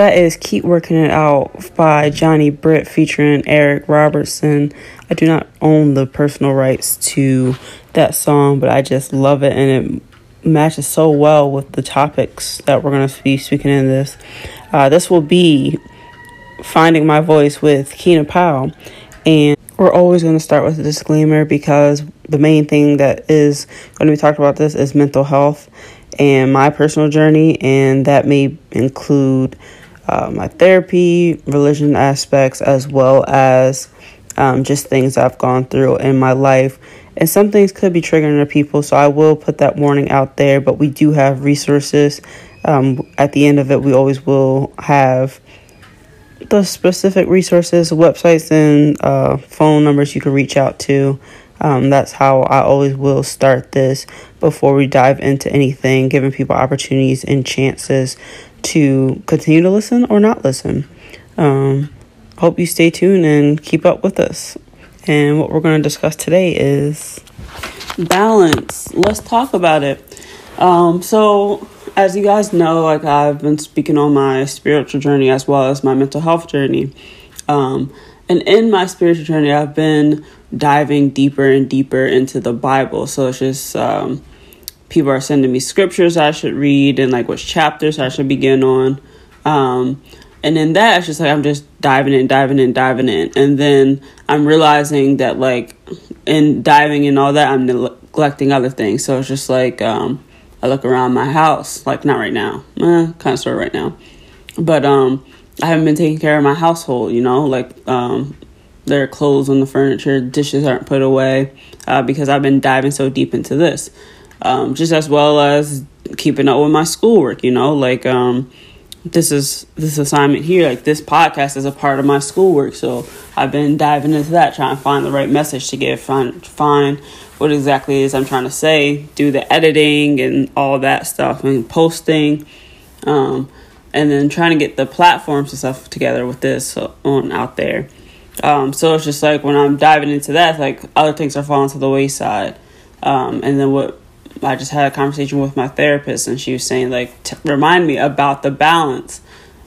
That is Keep Working It Out by Johnny Britt featuring Eric Robertson. I do not own the personal rights to that song, but I just love it and it matches so well with the topics that we're going to be speaking in this. Uh, this will be Finding My Voice with Keena Powell. And we're always going to start with a disclaimer because the main thing that is going to be talked about this is mental health and my personal journey, and that may include uh, my therapy, religion aspects, as well as um, just things I've gone through in my life. And some things could be triggering to people, so I will put that warning out there. But we do have resources. Um, at the end of it, we always will have the specific resources, websites, and uh, phone numbers you can reach out to. Um, that's how I always will start this before we dive into anything, giving people opportunities and chances to continue to listen or not listen. Um, hope you stay tuned and keep up with us. And what we're going to discuss today is balance. Let's talk about it. Um, so, as you guys know, like I've been speaking on my spiritual journey as well as my mental health journey. Um, and in my spiritual journey, I've been diving deeper and deeper into the Bible. So it's just um, people are sending me scriptures I should read and like which chapters I should begin on. Um, and in that it's just like I'm just diving in, diving in, diving in, and then I'm realizing that like in diving in all that I'm neglecting other things. So it's just like um, I look around my house, like not right now, eh, kind of sort of right now, but um, I haven't been taking care of my household. You know, like um, there are clothes on the furniture, dishes aren't put away uh, because I've been diving so deep into this um, just as well as keeping up with my schoolwork. You know, like um, this is this assignment here, like this podcast is a part of my schoolwork. So I've been diving into that, trying to find the right message to give, find find what exactly is I'm trying to say, do the editing and all that stuff, and posting. Um, and then trying to get the platforms and stuff together with this on out there. Um, so it's just like when I'm diving into that, like other things are falling to the wayside. Um, and then what I just had a conversation with my therapist, and she was saying like, t- remind me about the balance.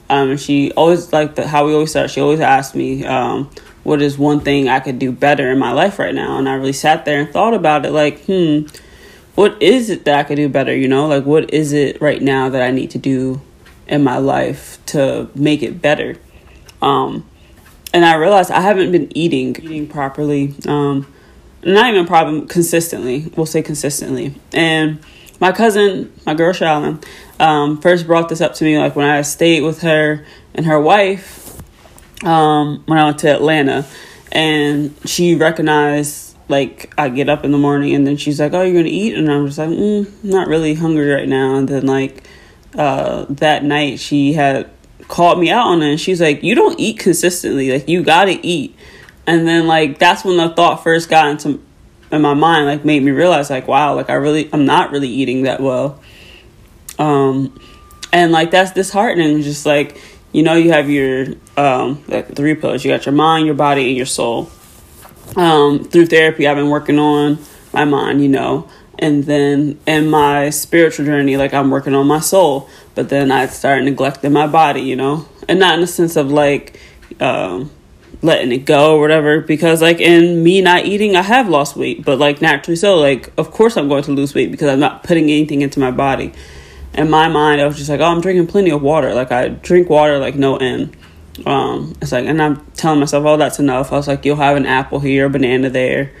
Um, and she always like the, how we always start. She always asked me, um, what is one thing I could do better in my life right now? And I really sat there and thought about it, like, hmm, what is it that I could do better? You know, like what is it right now that I need to do in my life to make it better? Um, and I realized I haven't been eating eating properly. Um, not even problem consistently. We'll say consistently. And my cousin, my girl Shalyn, um, first brought this up to me like when I stayed with her and her wife um, when I went to Atlanta, and she recognized like I get up in the morning and then she's like, "Oh, you're gonna eat," and I'm just like, mm, "Not really hungry right now." And then like uh, that night, she had called me out on it, and she's like, "You don't eat consistently. Like you gotta eat." and then like that's when the thought first got into in my mind like made me realize like wow like i really i'm not really eating that well um and like that's disheartening just like you know you have your um like three pillars you got your mind your body and your soul um through therapy i've been working on my mind you know and then in my spiritual journey like i'm working on my soul but then i start neglecting my body you know? And not in the sense of like um letting it go or whatever because like in me not eating i have lost weight but like naturally so. Like of course i'm going to lose weight because i'm not putting anything into my body. In my mind i was just like oh i'm drinking plenty of water. Like i drink water like no end. Um it's like and i'm telling myself oh that's enough. I was like you'll have an apple here a banana there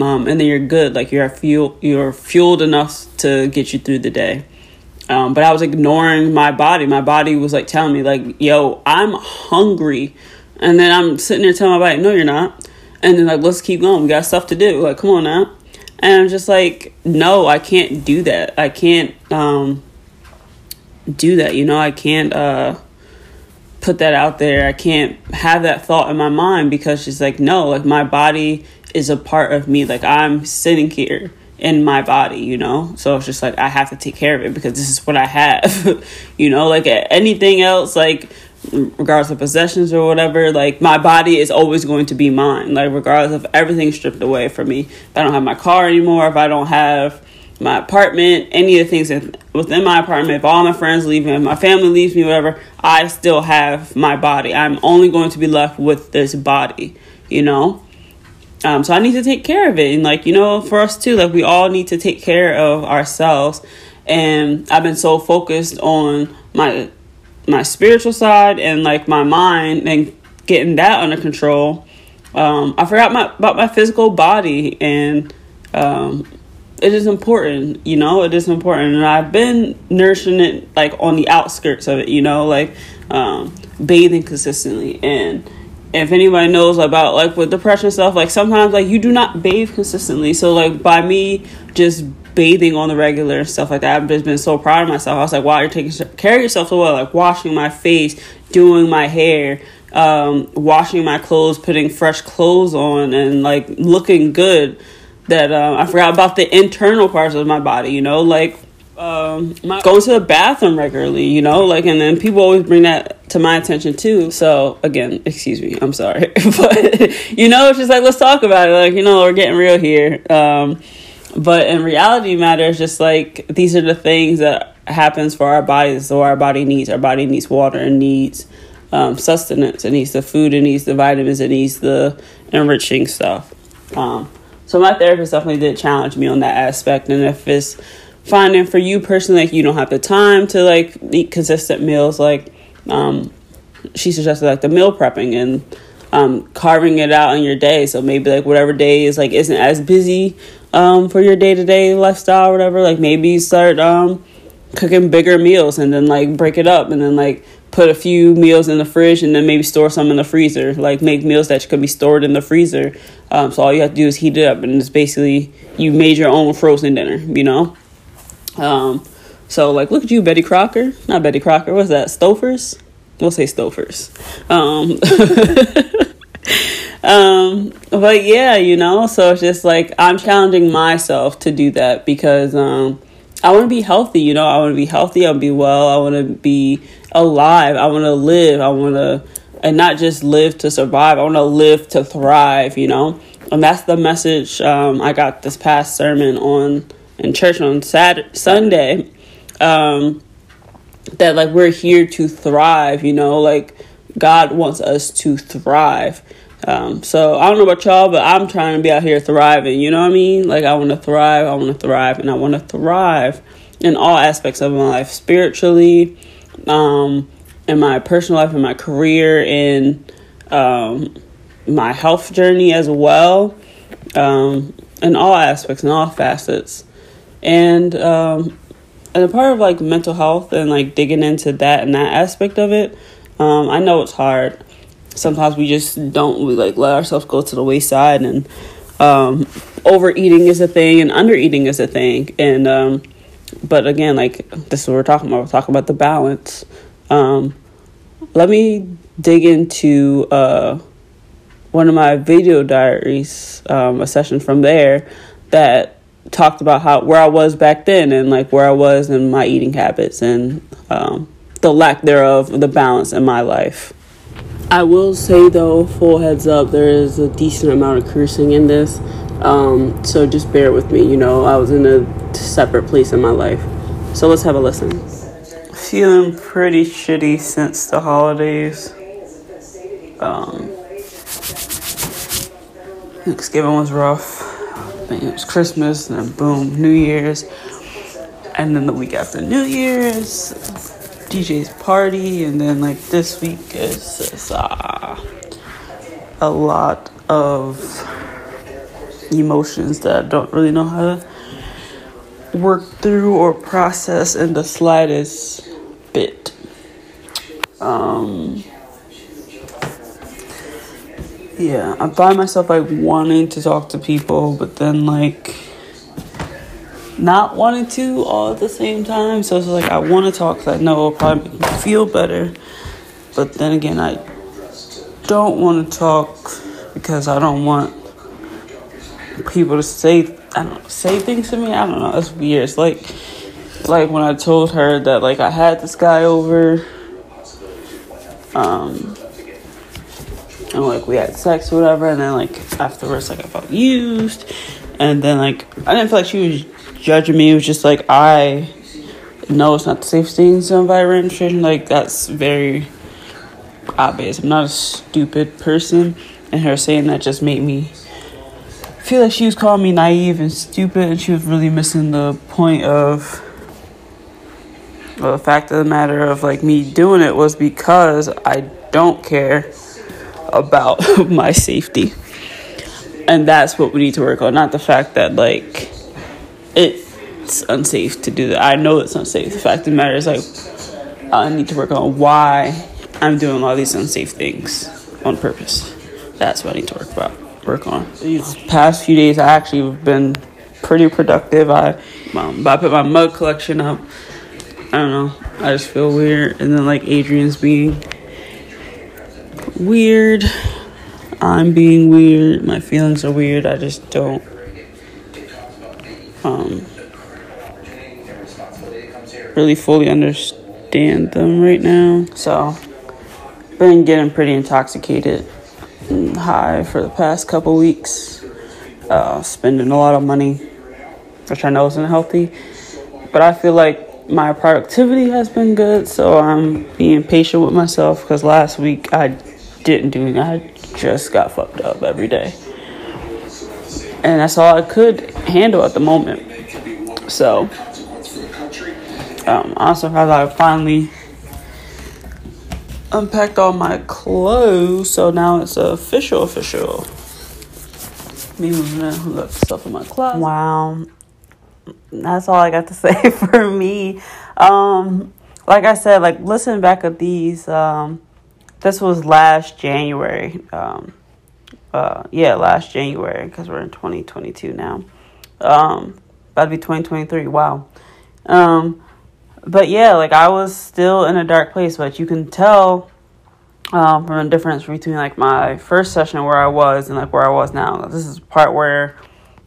um and then you're good like you're fuel you're fueled enough to get you through the day um, but I was ignoring my body. My body was like telling me, like, "Yo, I'm hungry." And then I'm sitting there telling my body, no, you're not. And then like, let's keep going. We got stuff to do. Like, come on now. And I'm just like, no, I can't do that. I can't um, do that. You know, I can't uh, put that out there. I can't have that thought in my mind because she's like, no, like my body is a part of me. Like I'm sitting here in my body, you know? So it's just like I have to take care of it because this is what I have. you know, like anything else, like regardless of possessions or whatever, like my body is always going to be mine. Like regardless of everything stripped away from me. If I don't have my car anymore, if I don't have my apartment, any of the things that within my apartment, if all my friends leave me, if my family leaves me, whatever, I still have my body. I'm only going to be left with this body, you know? Um, so I need to take care of it. And like, you know, for us too, like we all need to take care of ourselves. And I've been so focused on my my spiritual side and like my mind and getting that under control. Um, I forgot my about my physical body and um, it is important, you know, it is important. And I've been nourishing it like on the outskirts of it, you know, like um, bathing consistently. And if anybody knows about like with depression stuff, like sometimes like you do not bathe consistently. So like by me just bathing on the regular and stuff like that, I've just been so proud of myself. I was like, wow, you're taking care of yourself so well, like washing my face, doing my hair, um, washing my clothes, putting fresh clothes on, and like looking good that um, I forgot about the internal parts of my body, you know, like um, my, going to the bathroom regularly, you know, like, and then people always bring that to my attention too. So again, excuse me, I'm sorry, but you know, it's just like let's talk about it. Like, you know, we're getting real here. Um, but in reality matters, just like these are the things that happens for our bodies. So our body needs, our body needs water and needs um, sustenance. It needs the food. It needs the vitamins. It needs the enriching stuff. Um, so my therapist definitely did challenge me on that aspect. And if it's finding for you personally, like you don't have the time to like eat consistent meals, like um, she suggested like the meal prepping and um, carving it out in your day. So maybe like whatever day is like isn't as busy um, for your day to day lifestyle or whatever. Like maybe start um, cooking bigger meals and then like break it up and then like put a few meals in the fridge and then maybe store some in the freezer. Like make meals that could be stored in the freezer. Um, so all you have to do is heat it up, and it's basically you made your own frozen dinner. You know. Um, so like, look at you, Betty Crocker. Not Betty Crocker. What's that? Stouffer's. We'll say Stouffer's. Um, um, but yeah, you know. So it's just like I'm challenging myself to do that because um, I want to be healthy. You know, I want to be healthy. I want to be well. I want to be alive. I want to live. I want to, and not just live to survive. I want to live to thrive, you know? And that's the message um, I got this past sermon on in church on Saturday, Sunday. Um, that like we're here to thrive, you know, like God wants us to thrive. Um, so I don't know about y'all, but I'm trying to be out here thriving. You know what I mean? Like I want to thrive. I want to thrive, and I want to thrive in all aspects of my life, spiritually, um, in my personal life, in my career, in um, my health journey as well, um, in all aspects, in all facets, and um, and a part of like mental health and like digging into that and that aspect of it. Um, I know it's hard. Sometimes we just don't we like let ourselves go to the wayside, and um, overeating is a thing, and undereating is a thing, and um, but again, like this is what we're talking about. We're talking about the balance. Um, let me dig into uh, one of my video diaries, um, a session from there that talked about how where I was back then and like where I was in my eating habits and um, the lack thereof, the balance in my life. I will say though, full heads up, there is a decent amount of cursing in this. Um, so just bear with me. You know, I was in a separate place in my life. So let's have a listen. Feeling pretty shitty since the holidays. Um, Thanksgiving was rough. It was Christmas, and then boom, New Year's. And then the week after New Year's, DJ's party, and then like this week is, is uh, a lot of emotions that I don't really know how to work through or process in the slightest bit. Um, yeah, I find myself like wanting to talk to people, but then like not wanting to all at the same time. So it's like I want to talk because I know it'll probably make me feel better, but then again, I don't want to talk because I don't want people to say I don't say things to me. I don't know. It's weird. It's like like when I told her that like I had this guy over, um, and like we had sex or whatever, and then like afterwards like I felt used, and then like I didn't feel like she was judging me. It was just like I know it's not the safest thing to invite random. Like that's very obvious. I'm not a stupid person, and her saying that just made me feel like she was calling me naive and stupid, and she was really missing the point of. Well, the fact of the matter of like me doing it was because I don't care about my safety. And that's what we need to work on, not the fact that like it's unsafe to do that. I know it's unsafe. The fact of the matter is like I need to work on why I'm doing all these unsafe things on purpose. That's what I need to work about work on. These past few days I actually have been pretty productive. I um, I put my mug collection up. I don't know. I just feel weird and then like Adrian's being weird. I'm being weird. My feelings are weird. I just don't um, really fully understand them right now. So, been getting pretty intoxicated and high for the past couple weeks. Uh, spending a lot of money, which I know isn't healthy. But I feel like my productivity has been good, so I'm being patient with myself because last week I didn't do anything. I just got fucked up every day. And that's all I could handle at the moment. So, um, also have I finally unpacked all my clothes, so now it's official, official. Me moving in, look, stuff in my closet. Wow, that's all I got to say for me. Um, like I said, like listen back at these. Um, this was last January. Um, uh, yeah, last January because we're in 2022 now. Um, to be 2023. Wow. Um, but yeah, like I was still in a dark place, but you can tell um, from the difference between like my first session where I was and like where I was now. This is part where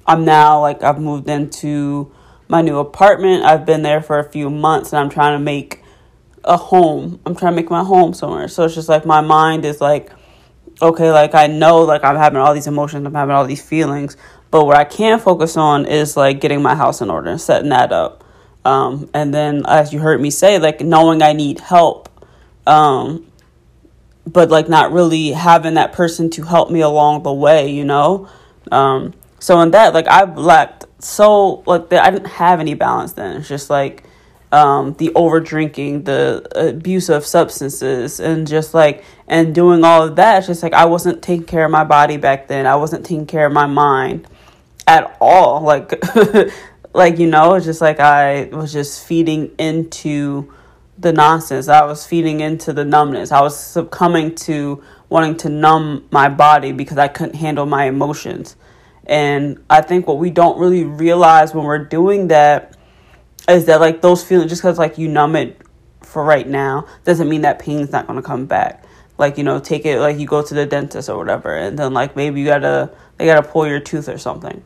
I'm now like I've moved into my new apartment. I've been there for a few months and I'm trying to make a home. I'm trying to make my home somewhere. So it's just like my mind is like, okay, like I know like I'm having all these emotions, I'm having all these feelings, but what I can focus on is like getting my house in order and setting that up. Um, and then as you heard me say, like knowing I need help, um, but like not really having that person to help me along the way, you know? Um, so in that, like I've lacked so like I didn't have any balance then. It's just like um, the over drinking, the abuse of substances, and just like and doing all of that. It's just like I wasn't taking care of my body back then. I wasn't taking care of my mind at all. Like, like you know, it's just like I was just feeding into the nonsense. I was feeding into the numbness. I was succumbing to wanting to numb my body because I couldn't handle my emotions. And I think what we don't really realize when we're doing that is that like those feelings just because like you numb it for right now doesn't mean that pain's not going to come back like you know take it like you go to the dentist or whatever and then like maybe you gotta they gotta pull your tooth or something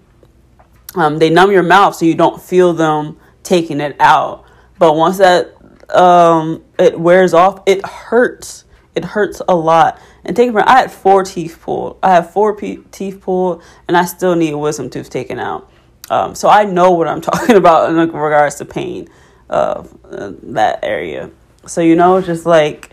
um, they numb your mouth so you don't feel them taking it out. But once that um, it wears off it hurts. It hurts a lot. And take i had four teeth pulled. I have four p- teeth pulled and i still need a wisdom tooth taken out. Um, so I know what I'm talking about in regards to pain of uh, that area. So you know, just like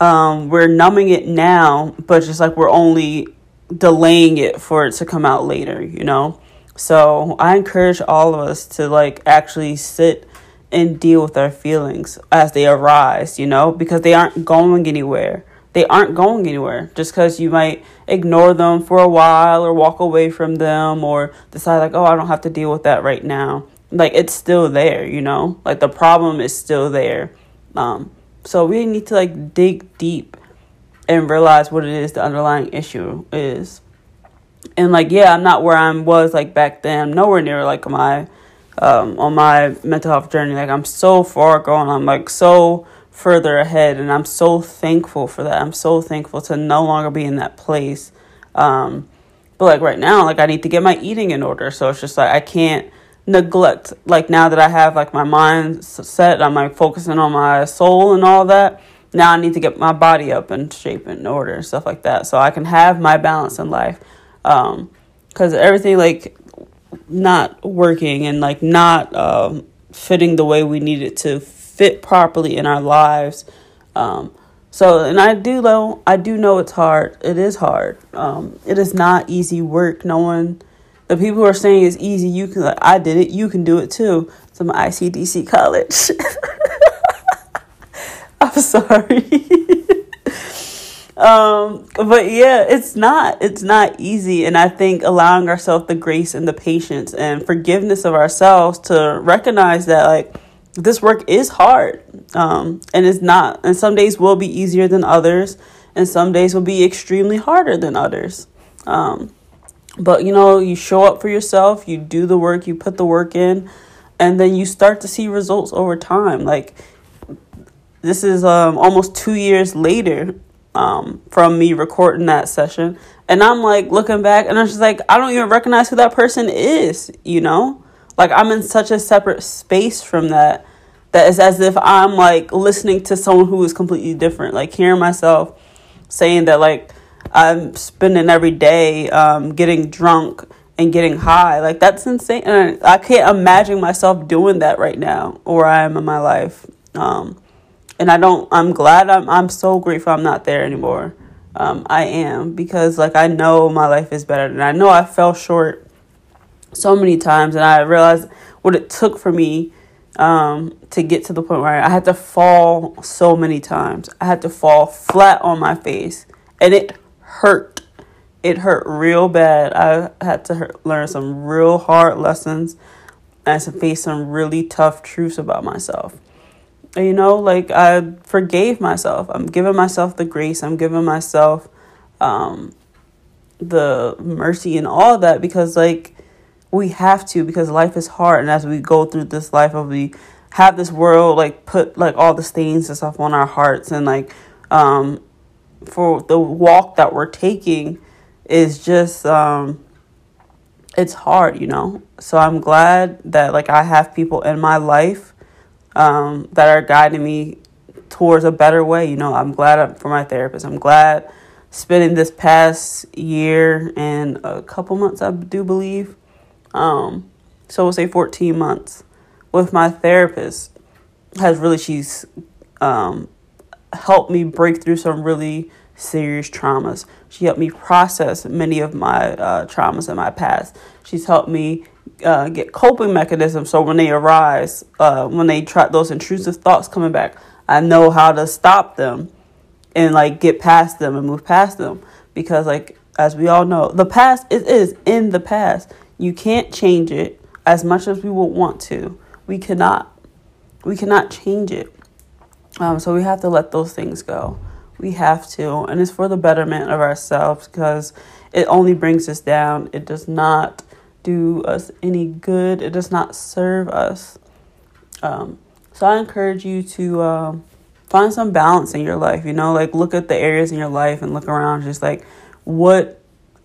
um, we're numbing it now, but just like we're only delaying it for it to come out later. You know, so I encourage all of us to like actually sit and deal with our feelings as they arise. You know, because they aren't going anywhere. They aren't going anywhere. Just because you might ignore them for a while or walk away from them or decide like oh i don't have to deal with that right now. Like it's still there you know? Like the problem is still there. Um so we need to like dig deep and realize what it is the underlying issue is and like yeah i'm not where i was like back then. I'm nowhere near like my um on my mental health journey. Like i'm so far gone. I'm like so further ahead. And i'm so thankful for that. I'm so thankful to no longer be in that place. Um, but like right now like i need to get my eating in order. So it's just like i can't neglect like now that i have like my mind set i'm like focusing on my soul and all that now i need to get my body up and shape in order and stuff like that. So i can have my balance in life um because everything like not working and like not um, fitting the way we need it to fit properly in our lives. Um, so, and I do know, I do know it's hard. It is hard. Um, it is not easy work. No one, the people who are saying it's easy, you can, like, I did it, you can do it too. Some ICDC college. I'm sorry. um, but yeah, it's not, it's not easy. And I think allowing ourselves the grace and the patience and forgiveness of ourselves to recognize that, like, this work is hard. Um, and it's not and some days will be easier than others and some days will be extremely harder than others. Um, but you know you show up for yourself you do the work you put the work in and then you start to see results over time. Like this is um, almost two years later um, from me recording that session and i'm like looking back and i'm just like i don't even recognize who that person is you know like I'm in such a separate space from that that it's as if I'm like listening to someone who is completely different. Like hearing myself saying that like I'm spending every day um, getting drunk and getting high. Like that's insane. And I, I can't imagine myself doing that right now or I am in my life. Um, and I don't. I'm glad. I'm. I'm so grateful. I'm not there anymore. Um, I am because like I know my life is better, and I know I fell short so many times, and I realized what it took for me um, to get to the point where I had to fall so many times. I had to fall flat on my face, and it hurt. It hurt real bad. I had to hurt, learn some real hard lessons and to face some really tough truths about myself. You know, like I forgave myself. I'm giving myself the grace. I'm giving myself um, the mercy and all that because, like, we have to because life is hard and as we go through this life of we have this world like put like all the stains and stuff on our hearts and like um for the walk that we're taking is just um it's hard you know so i'm glad that like i have people in my life um that are guiding me towards a better way you know i'm glad for my therapist i'm glad spending this past year and a couple months i do believe um, so we'll say 14 months with my therapist has really she's um, helped me break through some really serious traumas. She helped me process many of my uh, traumas in my past. She's helped me uh, get coping mechanisms so when they arise, uh, when they try those intrusive thoughts coming back, I know how to stop them and like get past them and move past them because like as we all know, the past it is in the past. You can't change it as much as we would want to. We cannot. We cannot change it. Um, so we have to let those things go. We have to. And it's for the betterment of ourselves because it only brings us down. It does not do us any good, it does not serve us. Um, so I encourage you to um, find some balance in your life. You know, like look at the areas in your life and look around, just like what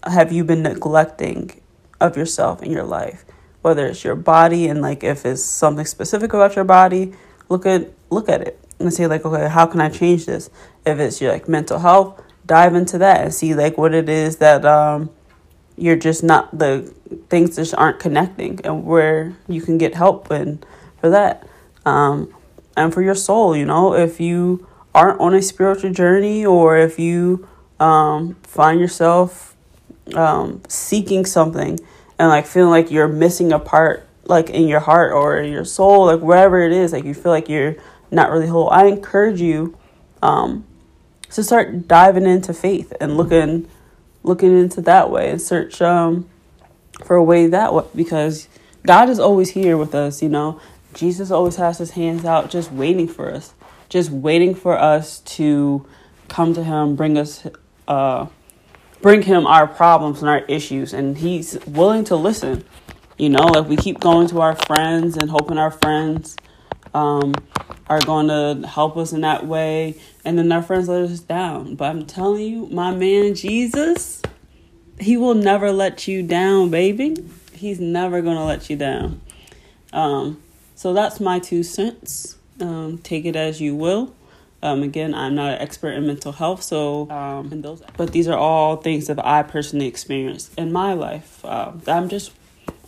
have you been neglecting of yourself in your life whether it's your body and like if it's something specific about your body look at look at it and say like okay how can i change this if it's your like mental health dive into that and see like what it is that um you're just not the things just aren't connecting and where you can get help and for that. Um and for your soul you know if you aren't on a spiritual journey or if you um find yourself um, seeking something and like feeling like you're missing a part like in your heart or your soul like wherever it is like you feel like you're not really whole i encourage you um, to start diving into faith and looking looking into that way and search um, for a way that way because god is always here with us you know? Jesus always has his hands out just waiting for us just waiting for us to come to him bring us uh, bring him our problems and our issues and he's willing to listen you know? Like we keep going to our friends and hoping our friends um, are going to help us in that way and then our friends let us down. But i'm telling you my man jesus he will never let you down, baby. He's never gonna let you down. Um, so that's my two cents. Um, take it as you will. Um, again, I'm not an expert in mental health, so um, those, but these are all things that I personally experienced in my life. Uh, I'm just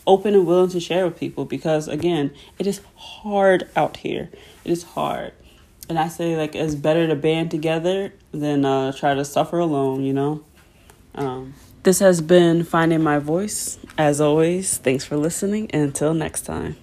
open and willing to share with people because, again, it is hard out here. It is hard, and I say like it's better to band together than uh, try to suffer alone. You know. Um, this has been Finding My Voice. As always, thanks for listening. And until next time.